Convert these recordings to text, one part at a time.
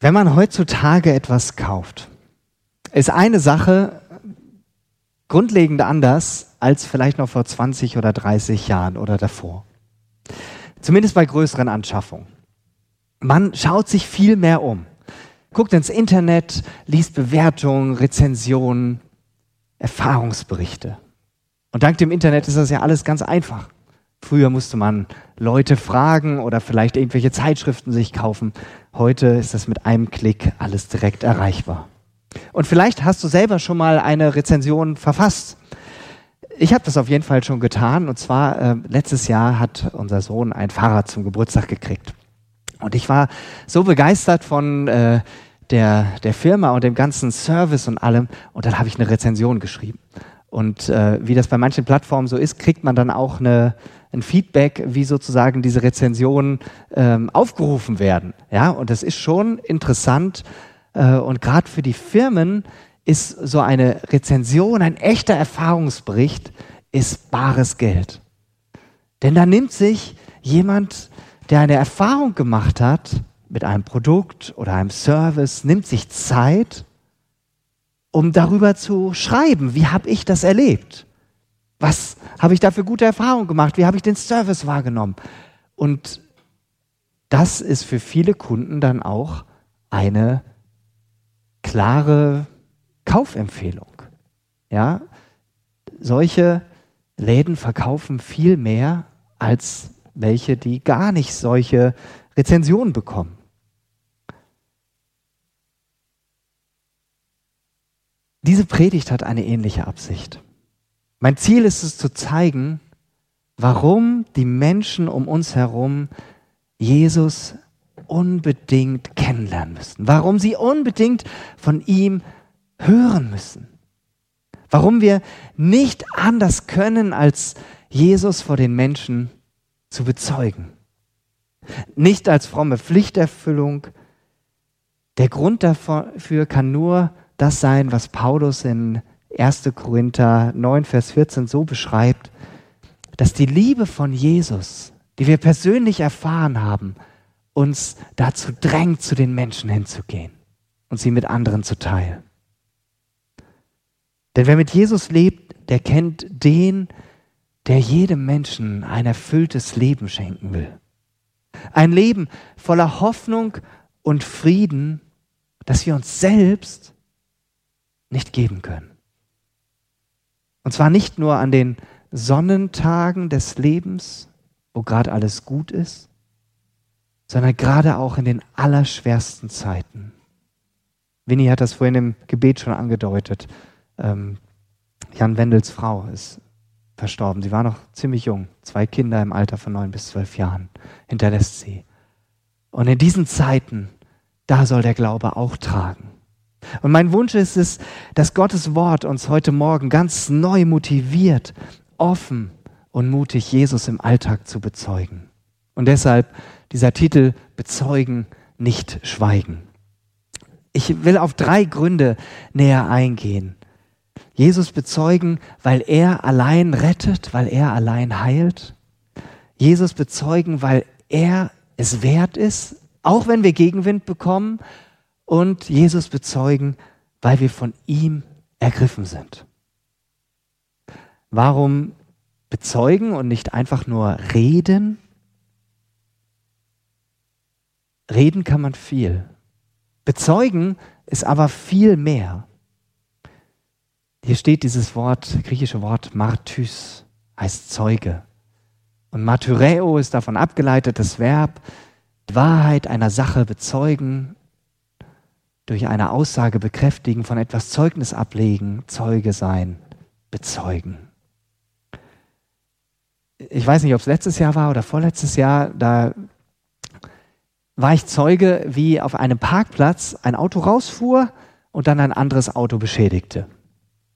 Wenn man heutzutage etwas kauft, ist eine Sache grundlegend anders als vielleicht noch vor 20 oder 30 Jahren oder davor. Zumindest bei größeren Anschaffungen. Man schaut sich viel mehr um. Guckt ins Internet, liest Bewertungen, Rezensionen, Erfahrungsberichte. Und dank dem Internet ist das ja alles ganz einfach. Früher musste man Leute fragen oder vielleicht irgendwelche Zeitschriften sich kaufen. Heute ist das mit einem Klick alles direkt erreichbar. Und vielleicht hast du selber schon mal eine Rezension verfasst. Ich habe das auf jeden Fall schon getan. Und zwar äh, letztes Jahr hat unser Sohn ein Fahrrad zum Geburtstag gekriegt. Und ich war so begeistert von äh, der, der Firma und dem ganzen Service und allem. Und dann habe ich eine Rezension geschrieben. Und äh, wie das bei manchen Plattformen so ist, kriegt man dann auch eine, ein Feedback, wie sozusagen diese Rezensionen ähm, aufgerufen werden. Ja, und das ist schon interessant. Äh, und gerade für die Firmen ist so eine Rezension, ein echter Erfahrungsbericht, ist bares Geld. Denn da nimmt sich jemand, der eine Erfahrung gemacht hat mit einem Produkt oder einem Service, nimmt sich Zeit, um darüber zu schreiben, wie habe ich das erlebt? Was habe ich da für gute Erfahrungen gemacht? Wie habe ich den Service wahrgenommen? Und das ist für viele Kunden dann auch eine klare Kaufempfehlung. Ja, solche Läden verkaufen viel mehr als welche, die gar nicht solche Rezensionen bekommen. Diese Predigt hat eine ähnliche Absicht. Mein Ziel ist es zu zeigen, warum die Menschen um uns herum Jesus unbedingt kennenlernen müssen, warum sie unbedingt von ihm hören müssen, warum wir nicht anders können, als Jesus vor den Menschen zu bezeugen. Nicht als fromme Pflichterfüllung. Der Grund dafür kann nur das sein, was Paulus in 1. Korinther 9, Vers 14 so beschreibt, dass die Liebe von Jesus, die wir persönlich erfahren haben, uns dazu drängt, zu den Menschen hinzugehen und sie mit anderen zu teilen. Denn wer mit Jesus lebt, der kennt den, der jedem Menschen ein erfülltes Leben schenken will. Ein Leben voller Hoffnung und Frieden, das wir uns selbst nicht geben können. Und zwar nicht nur an den Sonnentagen des Lebens, wo gerade alles gut ist, sondern gerade auch in den allerschwersten Zeiten. Winnie hat das vorhin im Gebet schon angedeutet. Ähm, Jan Wendels Frau ist verstorben. Sie war noch ziemlich jung, zwei Kinder im Alter von neun bis zwölf Jahren, hinterlässt sie. Und in diesen Zeiten, da soll der Glaube auch tragen. Und mein Wunsch ist es, dass Gottes Wort uns heute Morgen ganz neu motiviert, offen und mutig Jesus im Alltag zu bezeugen. Und deshalb dieser Titel Bezeugen, nicht schweigen. Ich will auf drei Gründe näher eingehen. Jesus bezeugen, weil er allein rettet, weil er allein heilt. Jesus bezeugen, weil er es wert ist, auch wenn wir Gegenwind bekommen und Jesus bezeugen, weil wir von ihm ergriffen sind. Warum bezeugen und nicht einfach nur reden? Reden kann man viel. Bezeugen ist aber viel mehr. Hier steht dieses Wort, griechische Wort Martys, heißt Zeuge. Und Martyreo ist davon abgeleitet, das Verb, die Wahrheit einer Sache bezeugen durch eine Aussage bekräftigen, von etwas Zeugnis ablegen, Zeuge sein, bezeugen. Ich weiß nicht, ob es letztes Jahr war oder vorletztes Jahr, da war ich Zeuge, wie auf einem Parkplatz ein Auto rausfuhr und dann ein anderes Auto beschädigte.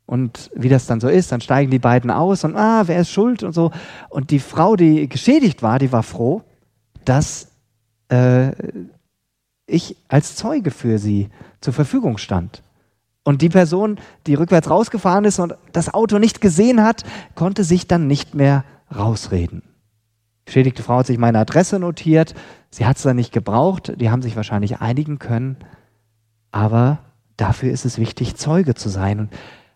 Und wie das dann so ist, dann steigen die beiden aus und ah, wer ist schuld und so. Und die Frau, die geschädigt war, die war froh, dass äh, ich als Zeuge für sie zur Verfügung stand. Und die Person, die rückwärts rausgefahren ist und das Auto nicht gesehen hat, konnte sich dann nicht mehr rausreden. Die geschädigte Frau hat sich meine Adresse notiert. Sie hat es dann nicht gebraucht. Die haben sich wahrscheinlich einigen können. Aber dafür ist es wichtig, Zeuge zu sein.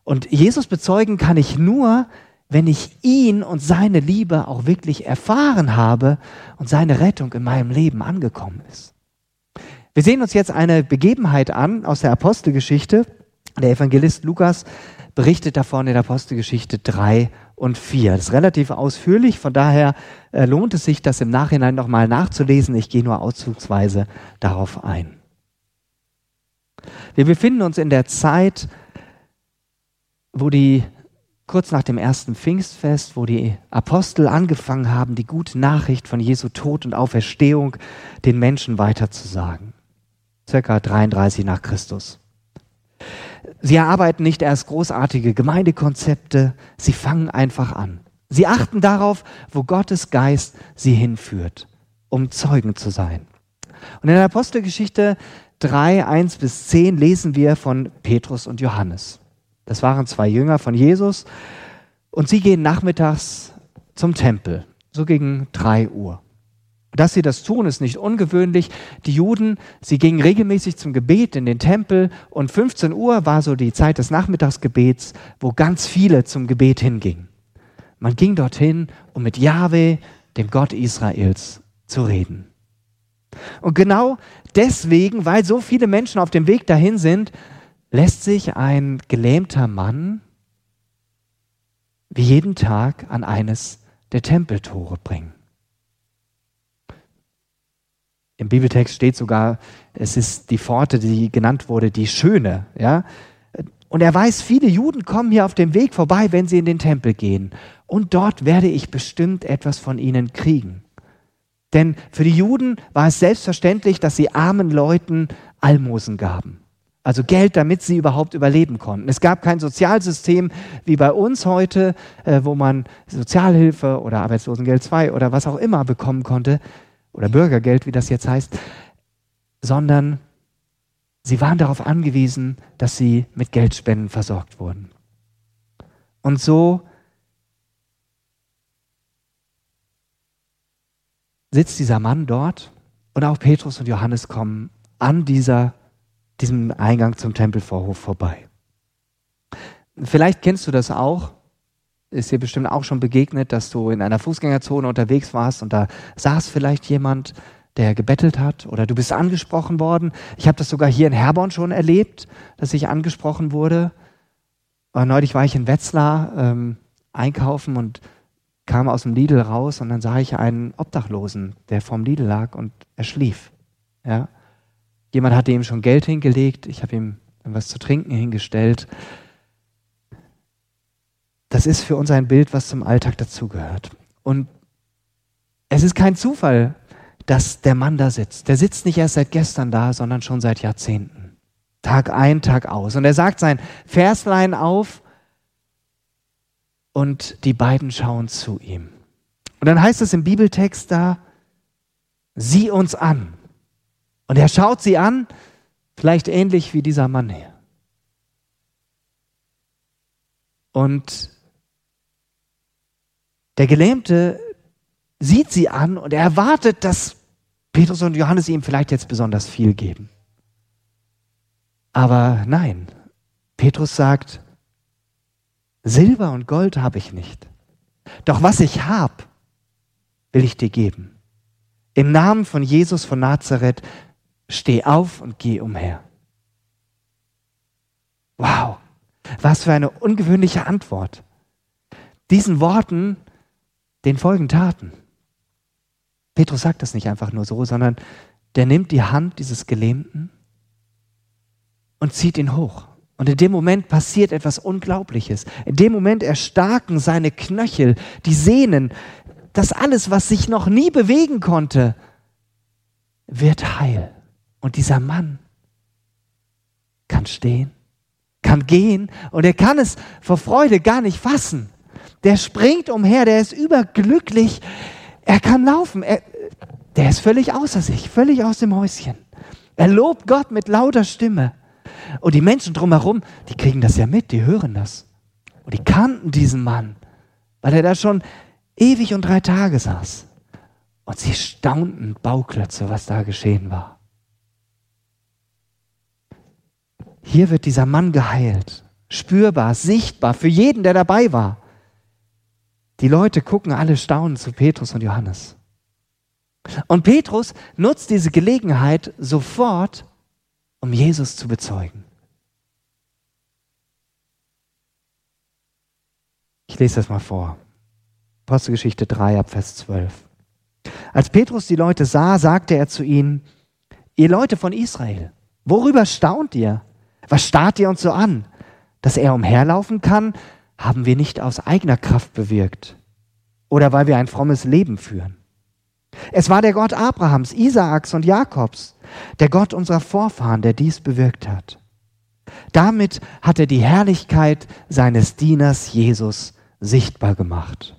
Und Jesus bezeugen kann ich nur, wenn ich ihn und seine Liebe auch wirklich erfahren habe und seine Rettung in meinem Leben angekommen ist. Wir sehen uns jetzt eine Begebenheit an aus der Apostelgeschichte. Der Evangelist Lukas berichtet davon in der Apostelgeschichte 3 und 4. Das ist relativ ausführlich, von daher äh, lohnt es sich, das im Nachhinein nochmal nachzulesen. Ich gehe nur auszugsweise darauf ein. Wir befinden uns in der Zeit, wo die kurz nach dem ersten Pfingstfest, wo die Apostel angefangen haben, die gute Nachricht von Jesu Tod und Auferstehung den Menschen weiterzusagen. Circa 33 nach Christus. Sie erarbeiten nicht erst großartige Gemeindekonzepte, sie fangen einfach an. Sie achten darauf, wo Gottes Geist sie hinführt, um Zeugen zu sein. Und in der Apostelgeschichte 3, 1 bis 10 lesen wir von Petrus und Johannes. Das waren zwei Jünger von Jesus und sie gehen nachmittags zum Tempel, so gegen drei Uhr. Dass sie das tun, ist nicht ungewöhnlich. Die Juden, sie gingen regelmäßig zum Gebet in den Tempel und 15 Uhr war so die Zeit des Nachmittagsgebets, wo ganz viele zum Gebet hingingen. Man ging dorthin, um mit Yahweh, dem Gott Israels, zu reden. Und genau deswegen, weil so viele Menschen auf dem Weg dahin sind, lässt sich ein gelähmter Mann wie jeden Tag an eines der Tempeltore bringen. Im Bibeltext steht sogar, es ist die Pforte, die genannt wurde, die schöne, ja. Und er weiß, viele Juden kommen hier auf dem Weg vorbei, wenn sie in den Tempel gehen. Und dort werde ich bestimmt etwas von ihnen kriegen. Denn für die Juden war es selbstverständlich, dass sie armen Leuten Almosen gaben. Also Geld, damit sie überhaupt überleben konnten. Es gab kein Sozialsystem wie bei uns heute, äh, wo man Sozialhilfe oder Arbeitslosengeld 2 oder was auch immer bekommen konnte, oder Bürgergeld, wie das jetzt heißt, sondern sie waren darauf angewiesen, dass sie mit Geldspenden versorgt wurden. Und so sitzt dieser Mann dort und auch Petrus und Johannes kommen an dieser diesem Eingang zum Tempelvorhof vorbei. Vielleicht kennst du das auch. Ist dir bestimmt auch schon begegnet, dass du in einer Fußgängerzone unterwegs warst und da saß vielleicht jemand, der gebettelt hat oder du bist angesprochen worden. Ich habe das sogar hier in Herborn schon erlebt, dass ich angesprochen wurde. Aber neulich war ich in Wetzlar ähm, einkaufen und kam aus dem Lidl raus und dann sah ich einen Obdachlosen, der vorm Lidl lag und er schlief. Ja? Jemand hatte ihm schon Geld hingelegt, ich habe ihm was zu trinken hingestellt. Das ist für uns ein Bild, was zum Alltag dazugehört. Und es ist kein Zufall, dass der Mann da sitzt. Der sitzt nicht erst seit gestern da, sondern schon seit Jahrzehnten. Tag ein, Tag aus. Und er sagt sein Verslein auf und die beiden schauen zu ihm. Und dann heißt es im Bibeltext da, sieh uns an. Und er schaut sie an, vielleicht ähnlich wie dieser Mann hier. Und der Gelähmte sieht sie an und er erwartet, dass Petrus und Johannes ihm vielleicht jetzt besonders viel geben. Aber nein, Petrus sagt, Silber und Gold habe ich nicht. Doch was ich habe, will ich dir geben. Im Namen von Jesus von Nazareth, steh auf und geh umher. Wow, was für eine ungewöhnliche Antwort. Diesen Worten, den folgen Taten. Petrus sagt das nicht einfach nur so, sondern der nimmt die Hand dieses Gelähmten und zieht ihn hoch. Und in dem Moment passiert etwas Unglaubliches. In dem Moment erstarken seine Knöchel, die Sehnen, das alles, was sich noch nie bewegen konnte, wird heil. Und dieser Mann kann stehen, kann gehen und er kann es vor Freude gar nicht fassen. Der springt umher, der ist überglücklich, er kann laufen, er, der ist völlig außer sich, völlig aus dem Häuschen. Er lobt Gott mit lauter Stimme. Und die Menschen drumherum, die kriegen das ja mit, die hören das. Und die kannten diesen Mann, weil er da schon ewig und drei Tage saß. Und sie staunten Bauklötze, was da geschehen war. Hier wird dieser Mann geheilt, spürbar, sichtbar, für jeden, der dabei war. Die Leute gucken alle staunend zu Petrus und Johannes. Und Petrus nutzt diese Gelegenheit sofort, um Jesus zu bezeugen. Ich lese das mal vor. Apostelgeschichte 3 ab Vers 12. Als Petrus die Leute sah, sagte er zu ihnen, ihr Leute von Israel, worüber staunt ihr? Was starrt ihr uns so an? Dass er umherlaufen kann, haben wir nicht aus eigener Kraft bewirkt oder weil wir ein frommes Leben führen. Es war der Gott Abrahams, Isaaks und Jakobs, der Gott unserer Vorfahren, der dies bewirkt hat. Damit hat er die Herrlichkeit seines Dieners Jesus sichtbar gemacht.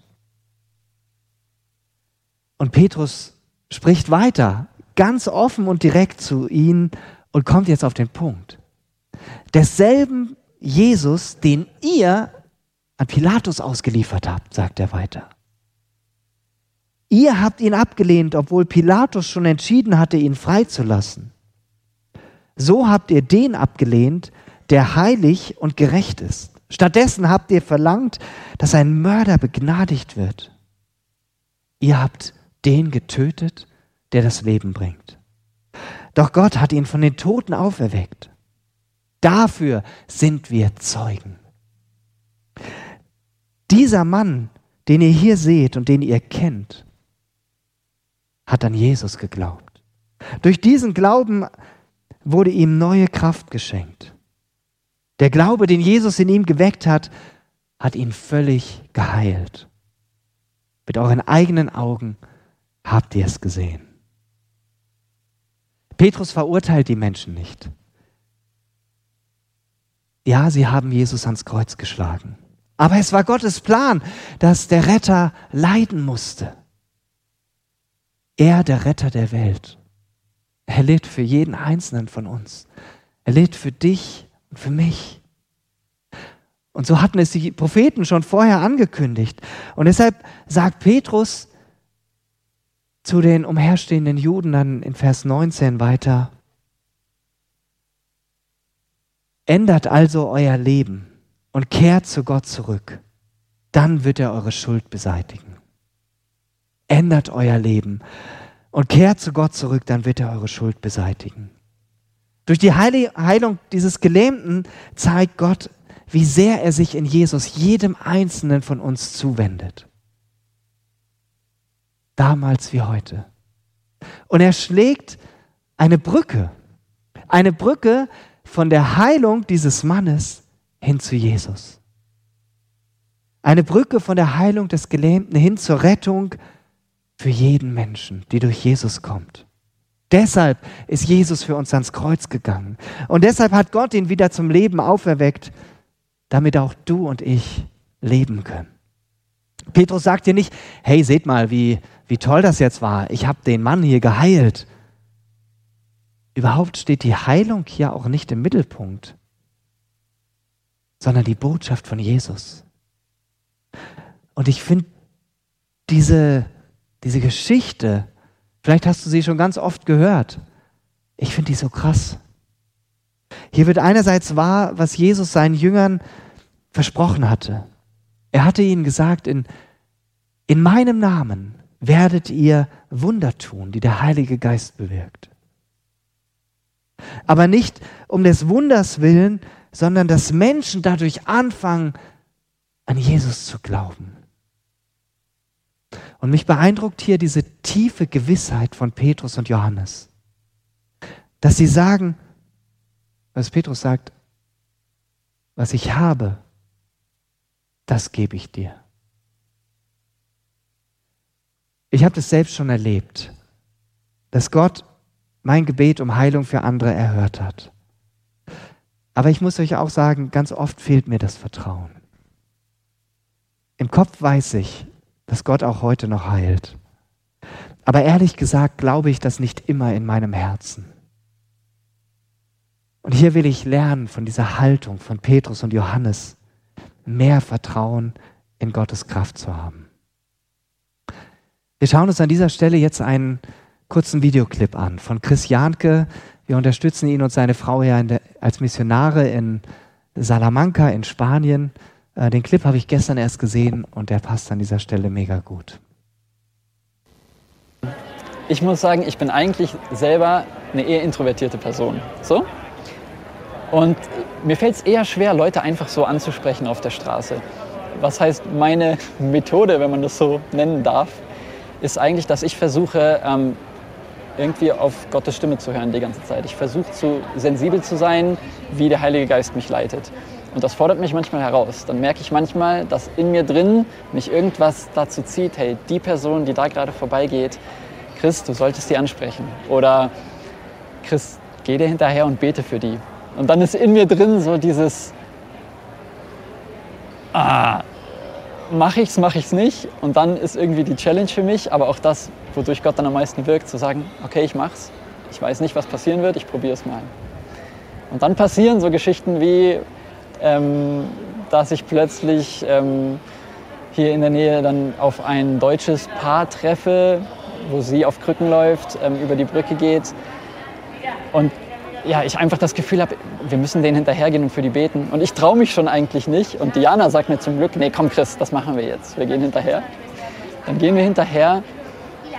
Und Petrus spricht weiter, ganz offen und direkt zu ihnen und kommt jetzt auf den Punkt. Desselben Jesus, den ihr an Pilatus ausgeliefert habt, sagt er weiter. Ihr habt ihn abgelehnt, obwohl Pilatus schon entschieden hatte, ihn freizulassen. So habt ihr den abgelehnt, der heilig und gerecht ist. Stattdessen habt ihr verlangt, dass ein Mörder begnadigt wird. Ihr habt den getötet, der das Leben bringt. Doch Gott hat ihn von den Toten auferweckt. Dafür sind wir Zeugen. Dieser Mann, den ihr hier seht und den ihr kennt, hat an Jesus geglaubt. Durch diesen Glauben wurde ihm neue Kraft geschenkt. Der Glaube, den Jesus in ihm geweckt hat, hat ihn völlig geheilt. Mit euren eigenen Augen habt ihr es gesehen. Petrus verurteilt die Menschen nicht. Ja, sie haben Jesus ans Kreuz geschlagen. Aber es war Gottes Plan, dass der Retter leiden musste. Er, der Retter der Welt. Er litt für jeden einzelnen von uns. Er litt für dich und für mich. Und so hatten es die Propheten schon vorher angekündigt. Und deshalb sagt Petrus zu den umherstehenden Juden dann in Vers 19 weiter, ändert also euer Leben und kehrt zu Gott zurück. Dann wird er eure Schuld beseitigen ändert euer Leben und kehrt zu Gott zurück, dann wird er eure Schuld beseitigen. Durch die Heilung dieses Gelähmten zeigt Gott, wie sehr er sich in Jesus jedem Einzelnen von uns zuwendet. Damals wie heute. Und er schlägt eine Brücke, eine Brücke von der Heilung dieses Mannes hin zu Jesus. Eine Brücke von der Heilung des Gelähmten hin zur Rettung für jeden Menschen, die durch Jesus kommt. Deshalb ist Jesus für uns ans Kreuz gegangen. Und deshalb hat Gott ihn wieder zum Leben auferweckt, damit auch du und ich leben können. Petrus sagt dir nicht, hey, seht mal, wie, wie toll das jetzt war. Ich habe den Mann hier geheilt. Überhaupt steht die Heilung hier auch nicht im Mittelpunkt, sondern die Botschaft von Jesus. Und ich finde diese diese Geschichte, vielleicht hast du sie schon ganz oft gehört. Ich finde die so krass. Hier wird einerseits wahr, was Jesus seinen Jüngern versprochen hatte. Er hatte ihnen gesagt, in, in meinem Namen werdet ihr Wunder tun, die der Heilige Geist bewirkt. Aber nicht um des Wunders willen, sondern dass Menschen dadurch anfangen, an Jesus zu glauben. Und mich beeindruckt hier diese tiefe Gewissheit von Petrus und Johannes, dass sie sagen, was Petrus sagt, was ich habe, das gebe ich dir. Ich habe das selbst schon erlebt, dass Gott mein Gebet um Heilung für andere erhört hat. Aber ich muss euch auch sagen, ganz oft fehlt mir das Vertrauen. Im Kopf weiß ich, dass Gott auch heute noch heilt. Aber ehrlich gesagt glaube ich das nicht immer in meinem Herzen. Und hier will ich lernen von dieser Haltung von Petrus und Johannes, mehr Vertrauen in Gottes Kraft zu haben. Wir schauen uns an dieser Stelle jetzt einen kurzen Videoclip an von Chris Jahnke. Wir unterstützen ihn und seine Frau ja der, als Missionare in Salamanca in Spanien. Äh, den Clip habe ich gestern erst gesehen und der passt an dieser Stelle mega gut. Ich muss sagen, ich bin eigentlich selber eine eher introvertierte Person. So? Und mir fällt es eher schwer, Leute einfach so anzusprechen auf der Straße. Was heißt, meine Methode, wenn man das so nennen darf, ist eigentlich, dass ich versuche, ähm, irgendwie auf Gottes Stimme zu hören die ganze Zeit. Ich versuche zu sensibel zu sein, wie der Heilige Geist mich leitet. Und das fordert mich manchmal heraus. Dann merke ich manchmal, dass in mir drin mich irgendwas dazu zieht, hey, die Person, die da gerade vorbeigeht, Chris, du solltest die ansprechen. Oder Chris, geh dir hinterher und bete für die. Und dann ist in mir drin so dieses, ah, mache ich's, mache ich's nicht. Und dann ist irgendwie die Challenge für mich, aber auch das, wodurch Gott dann am meisten wirkt, zu sagen, okay, ich mach's. Ich weiß nicht, was passieren wird, ich probiere es mal. Und dann passieren so Geschichten wie, ähm, dass ich plötzlich ähm, hier in der Nähe dann auf ein deutsches Paar treffe, wo sie auf Krücken läuft, ähm, über die Brücke geht. Und ja, ich einfach das Gefühl habe, wir müssen denen hinterhergehen und für die beten. Und ich traue mich schon eigentlich nicht. Und Diana sagt mir zum Glück, nee, komm Chris, das machen wir jetzt. Wir gehen hinterher. Dann gehen wir hinterher,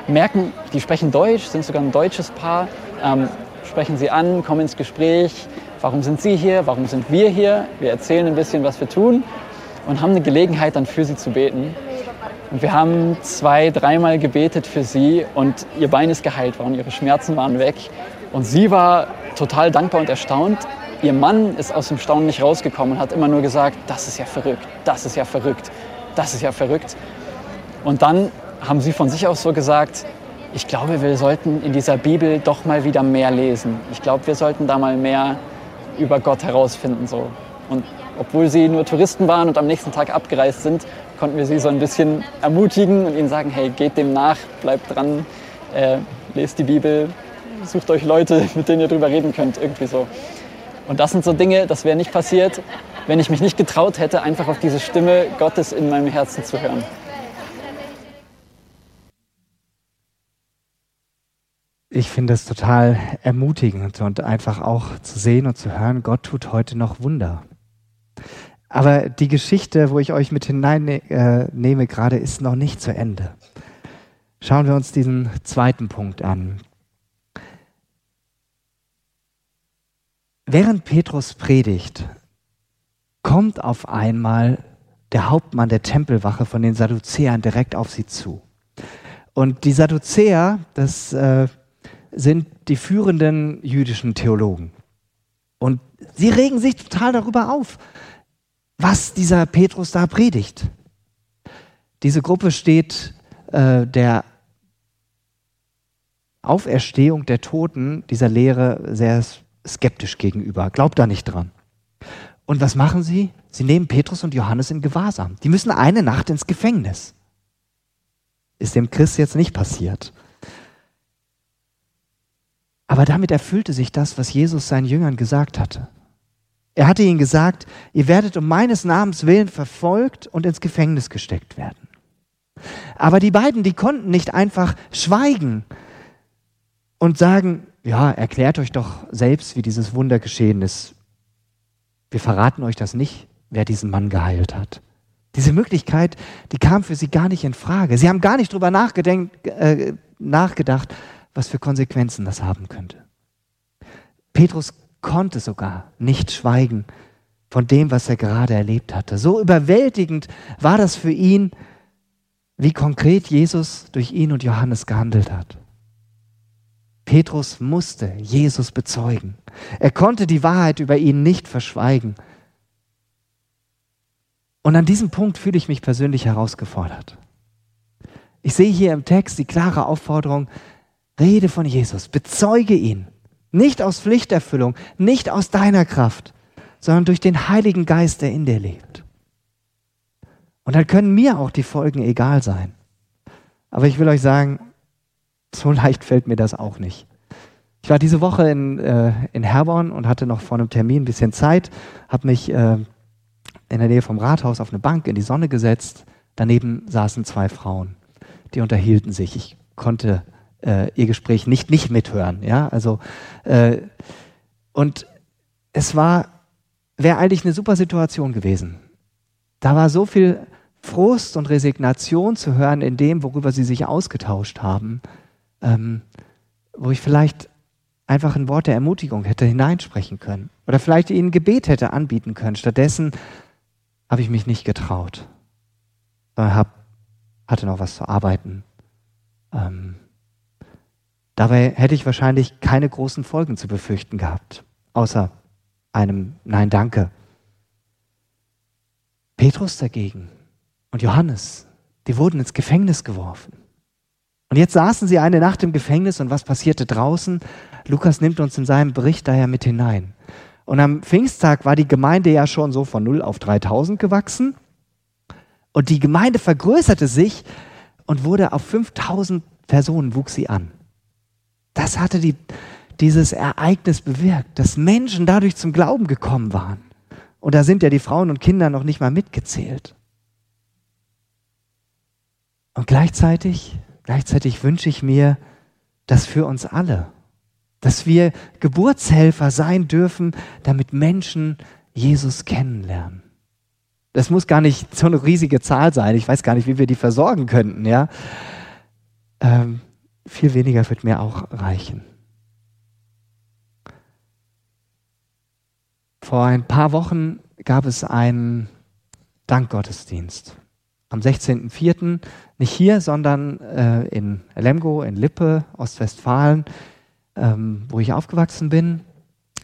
merken, die sprechen Deutsch, sind sogar ein deutsches Paar, ähm, sprechen sie an, kommen ins Gespräch. Warum sind sie hier? Warum sind wir hier? Wir erzählen ein bisschen, was wir tun und haben eine Gelegenheit, dann für sie zu beten. Und wir haben zwei, dreimal gebetet für sie und ihr Bein ist geheilt worden, ihre Schmerzen waren weg. Und sie war total dankbar und erstaunt. Ihr Mann ist aus dem Staunen nicht rausgekommen und hat immer nur gesagt, das ist ja verrückt, das ist ja verrückt, das ist ja verrückt. Und dann haben sie von sich aus so gesagt, ich glaube, wir sollten in dieser Bibel doch mal wieder mehr lesen. Ich glaube, wir sollten da mal mehr über Gott herausfinden. So. Und obwohl sie nur Touristen waren und am nächsten Tag abgereist sind, konnten wir sie so ein bisschen ermutigen und ihnen sagen, hey, geht dem nach, bleibt dran, äh, lest die Bibel, sucht euch Leute, mit denen ihr drüber reden könnt, irgendwie so. Und das sind so Dinge, das wäre nicht passiert, wenn ich mich nicht getraut hätte, einfach auf diese Stimme Gottes in meinem Herzen zu hören. Ich finde es total ermutigend und einfach auch zu sehen und zu hören, Gott tut heute noch Wunder. Aber die Geschichte, wo ich euch mit hineinnehme, äh, gerade ist noch nicht zu Ende. Schauen wir uns diesen zweiten Punkt an. Während Petrus predigt, kommt auf einmal der Hauptmann der Tempelwache von den Sadduzäern direkt auf sie zu. Und die Sadduzäer, das äh, sind die führenden jüdischen Theologen. Und sie regen sich total darüber auf, was dieser Petrus da predigt. Diese Gruppe steht äh, der Auferstehung der Toten, dieser Lehre, sehr skeptisch gegenüber, glaubt da nicht dran. Und was machen sie? Sie nehmen Petrus und Johannes in Gewahrsam. Die müssen eine Nacht ins Gefängnis. Ist dem Christ jetzt nicht passiert. Aber damit erfüllte sich das, was Jesus seinen Jüngern gesagt hatte. Er hatte ihnen gesagt, ihr werdet um meines Namens willen verfolgt und ins Gefängnis gesteckt werden. Aber die beiden, die konnten nicht einfach schweigen und sagen, ja, erklärt euch doch selbst, wie dieses Wunder geschehen ist. Wir verraten euch das nicht, wer diesen Mann geheilt hat. Diese Möglichkeit, die kam für sie gar nicht in Frage. Sie haben gar nicht drüber äh, nachgedacht, was für Konsequenzen das haben könnte. Petrus konnte sogar nicht schweigen von dem, was er gerade erlebt hatte. So überwältigend war das für ihn, wie konkret Jesus durch ihn und Johannes gehandelt hat. Petrus musste Jesus bezeugen. Er konnte die Wahrheit über ihn nicht verschweigen. Und an diesem Punkt fühle ich mich persönlich herausgefordert. Ich sehe hier im Text die klare Aufforderung, rede von Jesus, bezeuge ihn. Nicht aus Pflichterfüllung, nicht aus deiner Kraft, sondern durch den Heiligen Geist, der in dir lebt. Und dann können mir auch die Folgen egal sein. Aber ich will euch sagen, so leicht fällt mir das auch nicht. Ich war diese Woche in, äh, in Herborn und hatte noch vor einem Termin ein bisschen Zeit, habe mich äh, in der Nähe vom Rathaus auf eine Bank in die Sonne gesetzt. Daneben saßen zwei Frauen. die unterhielten sich. Ich konnte äh, ihr Gespräch nicht nicht mithören. Ja, also äh, und es war wäre eigentlich eine super Situation gewesen. Da war so viel Frust und Resignation zu hören in dem, worüber sie sich ausgetauscht haben, ähm, wo ich vielleicht einfach ein Wort der Ermutigung hätte hineinsprechen können oder vielleicht ihnen Gebet hätte anbieten können. Stattdessen habe ich mich nicht getraut, sondern hab, hatte noch was zu arbeiten. Ähm, dabei hätte ich wahrscheinlich keine großen Folgen zu befürchten gehabt, außer einem Nein, danke. Petrus dagegen und Johannes, die wurden ins Gefängnis geworfen. Und jetzt saßen sie eine Nacht im Gefängnis und was passierte draußen? Lukas nimmt uns in seinem Bericht daher mit hinein. Und am Pfingsttag war die Gemeinde ja schon so von 0 auf 3000 gewachsen. Und die Gemeinde vergrößerte sich und wurde auf 5000 Personen wuchs sie an. Das hatte die, dieses Ereignis bewirkt, dass Menschen dadurch zum Glauben gekommen waren. Und da sind ja die Frauen und Kinder noch nicht mal mitgezählt. Und gleichzeitig, gleichzeitig wünsche ich mir, dass für uns alle, dass wir Geburtshelfer sein dürfen, damit Menschen Jesus kennenlernen. Das muss gar nicht so eine riesige Zahl sein. Ich weiß gar nicht, wie wir die versorgen könnten, ja. Ähm, viel weniger wird mir auch reichen. Vor ein paar Wochen gab es einen Dankgottesdienst. Am 16.04. nicht hier, sondern äh, in Lemgo, in Lippe, Ostwestfalen, ähm, wo ich aufgewachsen bin.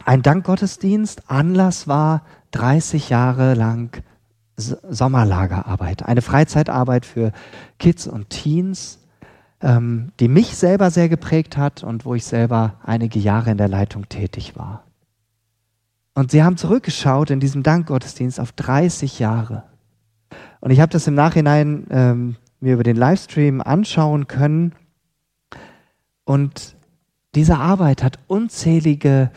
Ein Dankgottesdienst. Anlass war 30 Jahre lang Sommerlagerarbeit, eine Freizeitarbeit für Kids und Teens, ähm, die mich selber sehr geprägt hat und wo ich selber einige Jahre in der Leitung tätig war. Und sie haben zurückgeschaut in diesem Dankgottesdienst auf 30 Jahre. Und ich habe das im Nachhinein ähm, mir über den Livestream anschauen können. Und diese Arbeit hat unzählige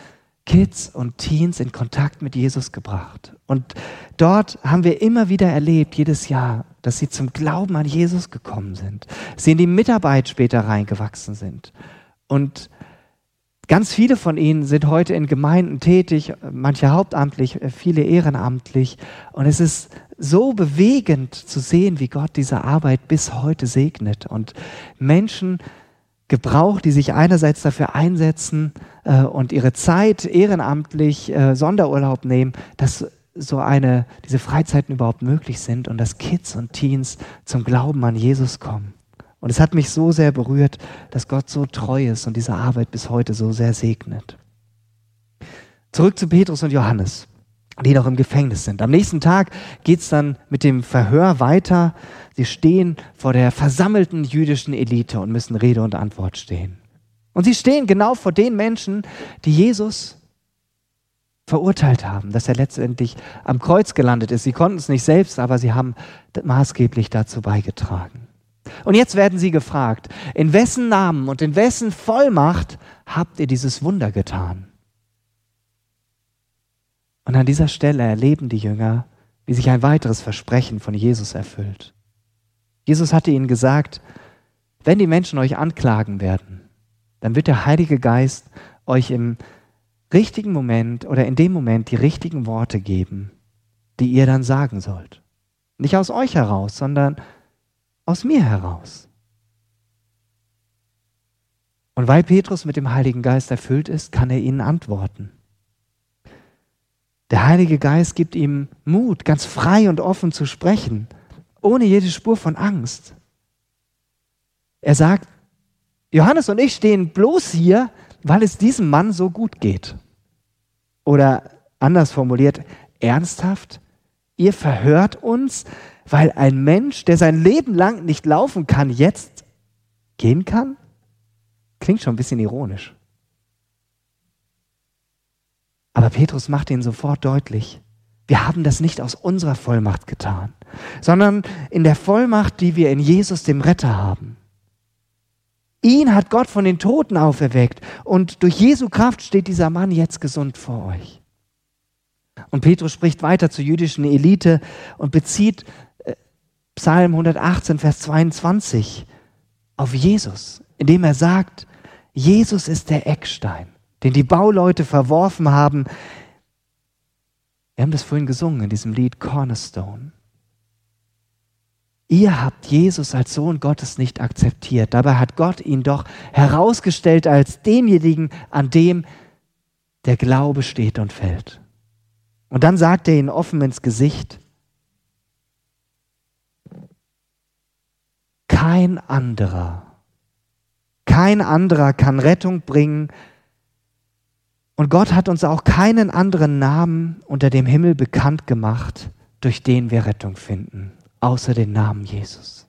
Kids und Teens in Kontakt mit Jesus gebracht. Und dort haben wir immer wieder erlebt, jedes Jahr, dass sie zum Glauben an Jesus gekommen sind, sie in die Mitarbeit später reingewachsen sind. Und Ganz viele von ihnen sind heute in Gemeinden tätig, manche hauptamtlich, viele ehrenamtlich. Und es ist so bewegend zu sehen, wie Gott diese Arbeit bis heute segnet und Menschen gebraucht, die sich einerseits dafür einsetzen äh, und ihre Zeit ehrenamtlich äh, Sonderurlaub nehmen, dass so eine, diese Freizeiten überhaupt möglich sind und dass Kids und Teens zum Glauben an Jesus kommen. Und es hat mich so sehr berührt, dass Gott so treu ist und diese Arbeit bis heute so sehr segnet. Zurück zu Petrus und Johannes, die noch im Gefängnis sind. Am nächsten Tag geht es dann mit dem Verhör weiter. Sie stehen vor der versammelten jüdischen Elite und müssen Rede und Antwort stehen. Und sie stehen genau vor den Menschen, die Jesus verurteilt haben, dass er letztendlich am Kreuz gelandet ist. Sie konnten es nicht selbst, aber sie haben maßgeblich dazu beigetragen. Und jetzt werden sie gefragt, in wessen Namen und in wessen Vollmacht habt ihr dieses Wunder getan? Und an dieser Stelle erleben die Jünger, wie sich ein weiteres Versprechen von Jesus erfüllt. Jesus hatte ihnen gesagt, wenn die Menschen euch anklagen werden, dann wird der Heilige Geist euch im richtigen Moment oder in dem Moment die richtigen Worte geben, die ihr dann sagen sollt. Nicht aus euch heraus, sondern aus mir heraus. Und weil Petrus mit dem Heiligen Geist erfüllt ist, kann er ihnen antworten. Der Heilige Geist gibt ihm Mut, ganz frei und offen zu sprechen, ohne jede Spur von Angst. Er sagt, Johannes und ich stehen bloß hier, weil es diesem Mann so gut geht. Oder anders formuliert, ernsthaft, ihr verhört uns, weil ein Mensch, der sein Leben lang nicht laufen kann, jetzt gehen kann? Klingt schon ein bisschen ironisch. Aber Petrus macht ihnen sofort deutlich, wir haben das nicht aus unserer Vollmacht getan, sondern in der Vollmacht, die wir in Jesus, dem Retter, haben. Ihn hat Gott von den Toten auferweckt und durch Jesu Kraft steht dieser Mann jetzt gesund vor euch. Und Petrus spricht weiter zur jüdischen Elite und bezieht Psalm 118, Vers 22 auf Jesus, indem er sagt, Jesus ist der Eckstein, den die Bauleute verworfen haben. Wir haben das vorhin gesungen in diesem Lied Cornerstone. Ihr habt Jesus als Sohn Gottes nicht akzeptiert. Dabei hat Gott ihn doch herausgestellt als denjenigen, an dem der Glaube steht und fällt. Und dann sagt er ihn offen ins Gesicht, kein anderer, kein anderer kann Rettung bringen. Und Gott hat uns auch keinen anderen Namen unter dem Himmel bekannt gemacht, durch den wir Rettung finden, außer den Namen Jesus.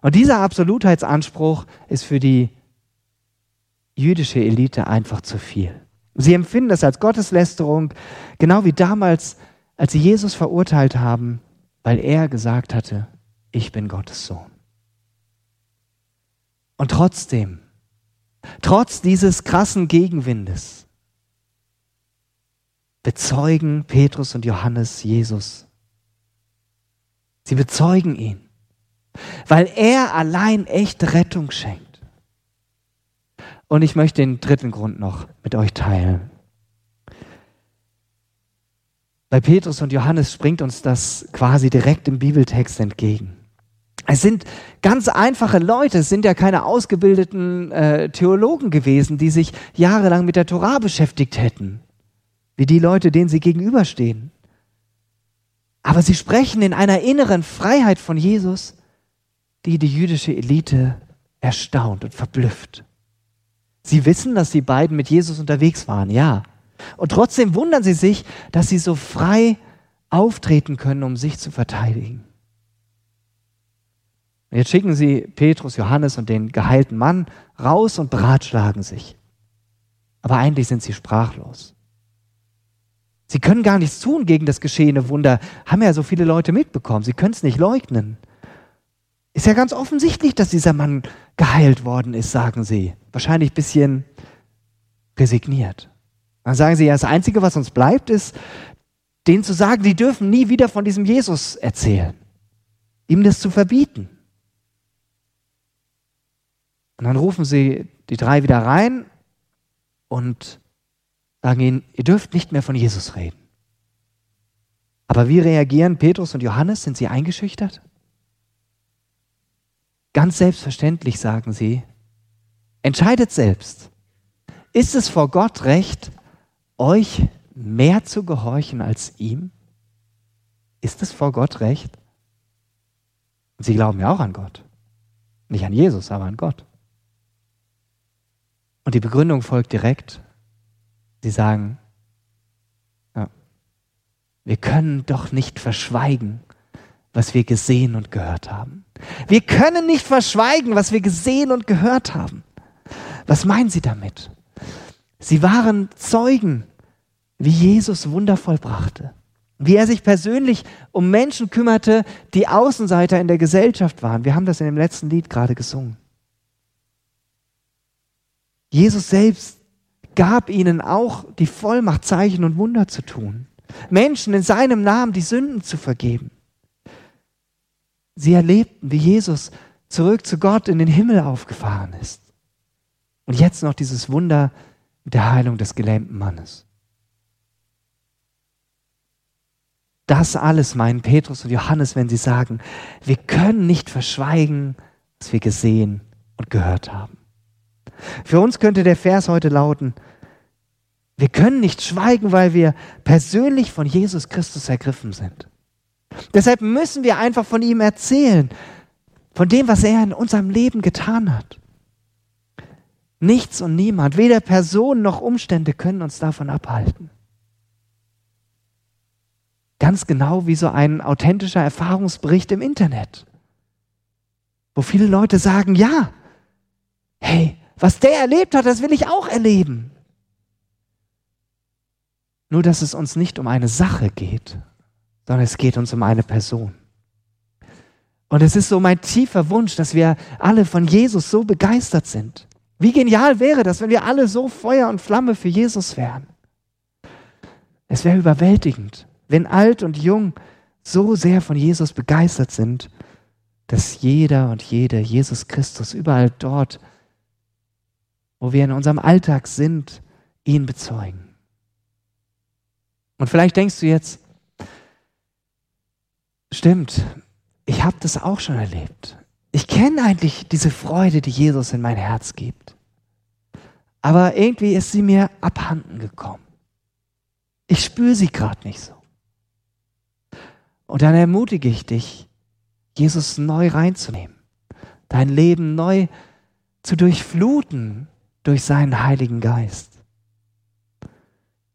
Und dieser Absolutheitsanspruch ist für die jüdische Elite einfach zu viel. Sie empfinden das als Gotteslästerung, genau wie damals, als sie Jesus verurteilt haben, weil er gesagt hatte, ich bin Gottes Sohn. Und trotzdem, trotz dieses krassen Gegenwindes, bezeugen Petrus und Johannes Jesus. Sie bezeugen ihn, weil er allein echt Rettung schenkt. Und ich möchte den dritten Grund noch mit euch teilen. Bei Petrus und Johannes springt uns das quasi direkt im Bibeltext entgegen. Es sind ganz einfache Leute, es sind ja keine ausgebildeten äh, Theologen gewesen, die sich jahrelang mit der Torah beschäftigt hätten, wie die Leute, denen sie gegenüberstehen. Aber sie sprechen in einer inneren Freiheit von Jesus, die die jüdische Elite erstaunt und verblüfft. Sie wissen, dass die beiden mit Jesus unterwegs waren, ja. Und trotzdem wundern sie sich, dass sie so frei auftreten können, um sich zu verteidigen. Und jetzt schicken sie Petrus, Johannes und den geheilten Mann raus und beratschlagen sich. Aber eigentlich sind sie sprachlos. Sie können gar nichts tun gegen das geschehene Wunder, haben ja so viele Leute mitbekommen. Sie können es nicht leugnen. Ist ja ganz offensichtlich, dass dieser Mann geheilt worden ist, sagen sie. Wahrscheinlich ein bisschen resigniert. Dann sagen sie, ja, das Einzige, was uns bleibt, ist, denen zu sagen, die dürfen nie wieder von diesem Jesus erzählen. Ihm das zu verbieten. Und dann rufen sie die drei wieder rein und sagen ihnen, ihr dürft nicht mehr von Jesus reden. Aber wie reagieren Petrus und Johannes? Sind sie eingeschüchtert? Ganz selbstverständlich sagen sie, entscheidet selbst. Ist es vor Gott recht, euch mehr zu gehorchen als ihm? Ist es vor Gott recht? Und sie glauben ja auch an Gott. Nicht an Jesus, aber an Gott. Und die Begründung folgt direkt. Sie sagen, ja, wir können doch nicht verschweigen, was wir gesehen und gehört haben. Wir können nicht verschweigen, was wir gesehen und gehört haben. Was meinen Sie damit? Sie waren Zeugen, wie Jesus wundervoll brachte, wie er sich persönlich um Menschen kümmerte, die Außenseiter in der Gesellschaft waren. Wir haben das in dem letzten Lied gerade gesungen. Jesus selbst gab ihnen auch die Vollmacht, Zeichen und Wunder zu tun. Menschen in seinem Namen die Sünden zu vergeben. Sie erlebten, wie Jesus zurück zu Gott in den Himmel aufgefahren ist. Und jetzt noch dieses Wunder mit der Heilung des gelähmten Mannes. Das alles meinen Petrus und Johannes, wenn sie sagen, wir können nicht verschweigen, was wir gesehen und gehört haben. Für uns könnte der Vers heute lauten, wir können nicht schweigen, weil wir persönlich von Jesus Christus ergriffen sind. Deshalb müssen wir einfach von ihm erzählen, von dem, was er in unserem Leben getan hat. Nichts und niemand, weder Person noch Umstände können uns davon abhalten. Ganz genau wie so ein authentischer Erfahrungsbericht im Internet, wo viele Leute sagen, ja, hey, was der erlebt hat, das will ich auch erleben. Nur dass es uns nicht um eine Sache geht, sondern es geht uns um eine Person. Und es ist so mein tiefer Wunsch, dass wir alle von Jesus so begeistert sind. Wie genial wäre das, wenn wir alle so Feuer und Flamme für Jesus wären. Es wäre überwältigend, wenn alt und jung so sehr von Jesus begeistert sind, dass jeder und jede Jesus Christus überall dort, wo wir in unserem Alltag sind, ihn bezeugen. Und vielleicht denkst du jetzt, stimmt, ich habe das auch schon erlebt. Ich kenne eigentlich diese Freude, die Jesus in mein Herz gibt. Aber irgendwie ist sie mir abhanden gekommen. Ich spüre sie gerade nicht so. Und dann ermutige ich dich, Jesus neu reinzunehmen, dein Leben neu zu durchfluten durch seinen Heiligen Geist.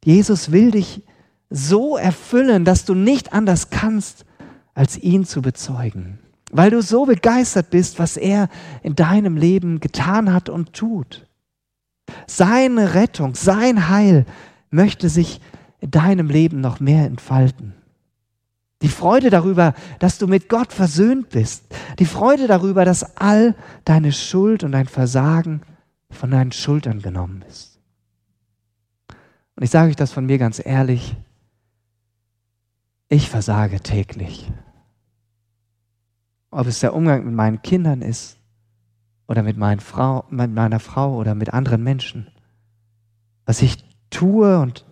Jesus will dich so erfüllen, dass du nicht anders kannst, als ihn zu bezeugen, weil du so begeistert bist, was er in deinem Leben getan hat und tut. Seine Rettung, sein Heil möchte sich in deinem Leben noch mehr entfalten. Die Freude darüber, dass du mit Gott versöhnt bist. Die Freude darüber, dass all deine Schuld und dein Versagen von deinen Schultern genommen ist. Und ich sage euch das von mir ganz ehrlich, ich versage täglich. Ob es der Umgang mit meinen Kindern ist oder mit, Frau, mit meiner Frau oder mit anderen Menschen. Was ich tue und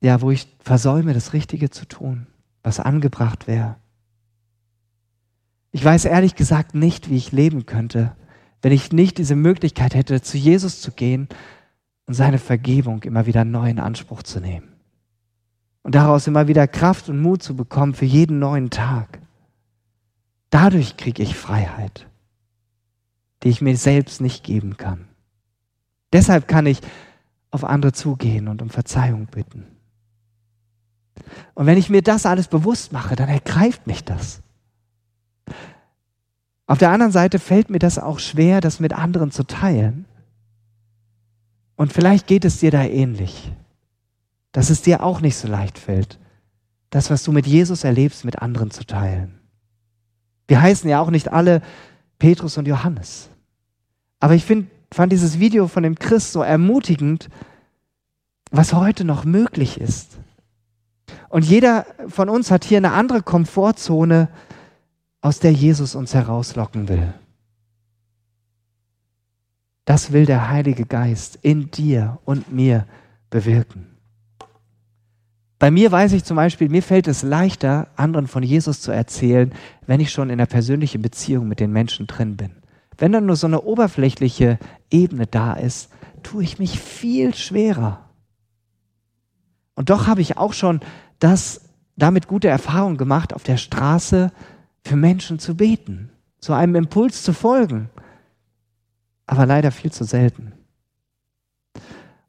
ja, wo ich versäume, das Richtige zu tun, was angebracht wäre. Ich weiß ehrlich gesagt nicht, wie ich leben könnte, wenn ich nicht diese Möglichkeit hätte, zu Jesus zu gehen und seine Vergebung immer wieder neu in Anspruch zu nehmen. Und daraus immer wieder Kraft und Mut zu bekommen für jeden neuen Tag. Dadurch kriege ich Freiheit, die ich mir selbst nicht geben kann. Deshalb kann ich auf andere zugehen und um Verzeihung bitten. Und wenn ich mir das alles bewusst mache, dann ergreift mich das. Auf der anderen Seite fällt mir das auch schwer, das mit anderen zu teilen. Und vielleicht geht es dir da ähnlich, dass es dir auch nicht so leicht fällt, das, was du mit Jesus erlebst, mit anderen zu teilen. Wir heißen ja auch nicht alle Petrus und Johannes. Aber ich find, fand dieses Video von dem Christ so ermutigend, was heute noch möglich ist. Und jeder von uns hat hier eine andere Komfortzone, aus der Jesus uns herauslocken will. Das will der Heilige Geist in dir und mir bewirken. Bei mir weiß ich zum Beispiel, mir fällt es leichter, anderen von Jesus zu erzählen, wenn ich schon in einer persönlichen Beziehung mit den Menschen drin bin. Wenn dann nur so eine oberflächliche Ebene da ist, tue ich mich viel schwerer. Und doch habe ich auch schon das damit gute Erfahrungen gemacht, auf der Straße für Menschen zu beten, zu einem Impuls zu folgen. Aber leider viel zu selten.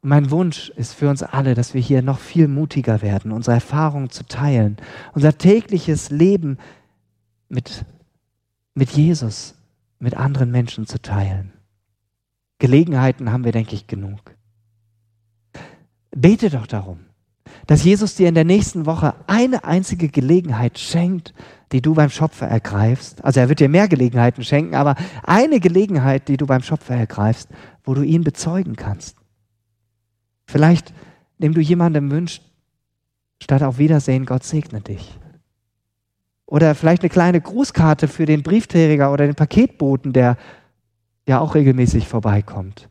Mein Wunsch ist für uns alle, dass wir hier noch viel mutiger werden, unsere Erfahrungen zu teilen, unser tägliches Leben mit, mit Jesus, mit anderen Menschen zu teilen. Gelegenheiten haben wir, denke ich, genug. Bete doch darum dass Jesus dir in der nächsten Woche eine einzige Gelegenheit schenkt, die du beim Schopfer ergreifst. Also er wird dir mehr Gelegenheiten schenken, aber eine Gelegenheit, die du beim Schopfer ergreifst, wo du ihn bezeugen kannst. Vielleicht, indem du jemandem wünschst, statt auf Wiedersehen, Gott segne dich. Oder vielleicht eine kleine Grußkarte für den Briefträger oder den Paketboten, der ja auch regelmäßig vorbeikommt.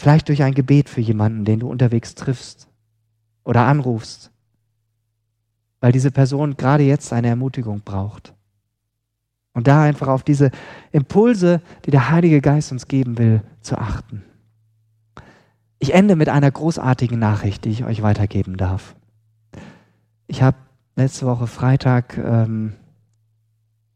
Vielleicht durch ein Gebet für jemanden, den du unterwegs triffst oder anrufst, weil diese Person gerade jetzt eine Ermutigung braucht. Und da einfach auf diese Impulse, die der Heilige Geist uns geben will, zu achten. Ich ende mit einer großartigen Nachricht, die ich euch weitergeben darf. Ich habe letzte Woche Freitag ähm,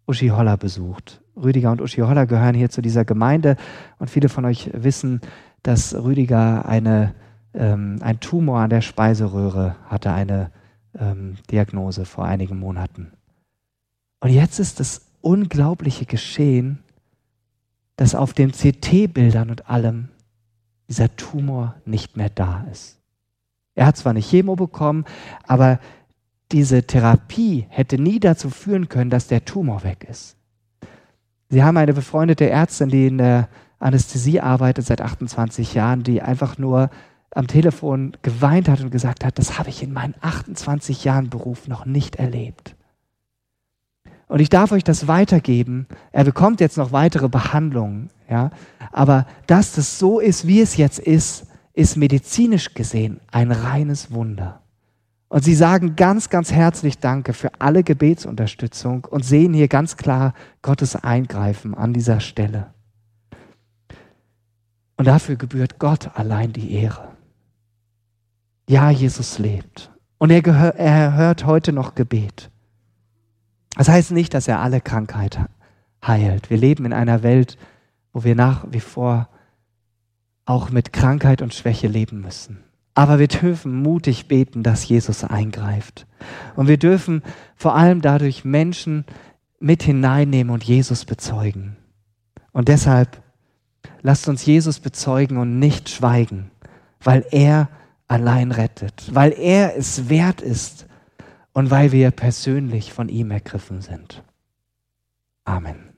Uschi Holler besucht. Rüdiger und Uschi Holler gehören hier zu dieser Gemeinde und viele von euch wissen, dass Rüdiger eine, ähm, ein Tumor an der Speiseröhre hatte, eine ähm, Diagnose vor einigen Monaten. Und jetzt ist das unglaubliche Geschehen, dass auf den CT-Bildern und allem dieser Tumor nicht mehr da ist. Er hat zwar nicht Chemo bekommen, aber diese Therapie hätte nie dazu führen können, dass der Tumor weg ist. Sie haben eine befreundete Ärztin, die in der Anästhesie arbeitet seit 28 Jahren, die einfach nur am Telefon geweint hat und gesagt hat, das habe ich in meinen 28 Jahren Beruf noch nicht erlebt. Und ich darf euch das weitergeben. Er bekommt jetzt noch weitere Behandlungen, ja. Aber dass das so ist, wie es jetzt ist, ist medizinisch gesehen ein reines Wunder. Und sie sagen ganz, ganz herzlich Danke für alle Gebetsunterstützung und sehen hier ganz klar Gottes Eingreifen an dieser Stelle. Und dafür gebührt Gott allein die Ehre. Ja, Jesus lebt. Und er, gehör, er hört heute noch Gebet. Das heißt nicht, dass er alle Krankheit heilt. Wir leben in einer Welt, wo wir nach wie vor auch mit Krankheit und Schwäche leben müssen. Aber wir dürfen mutig beten, dass Jesus eingreift. Und wir dürfen vor allem dadurch Menschen mit hineinnehmen und Jesus bezeugen. Und deshalb lasst uns Jesus bezeugen und nicht schweigen, weil er allein rettet, weil er es wert ist und weil wir persönlich von ihm ergriffen sind. Amen.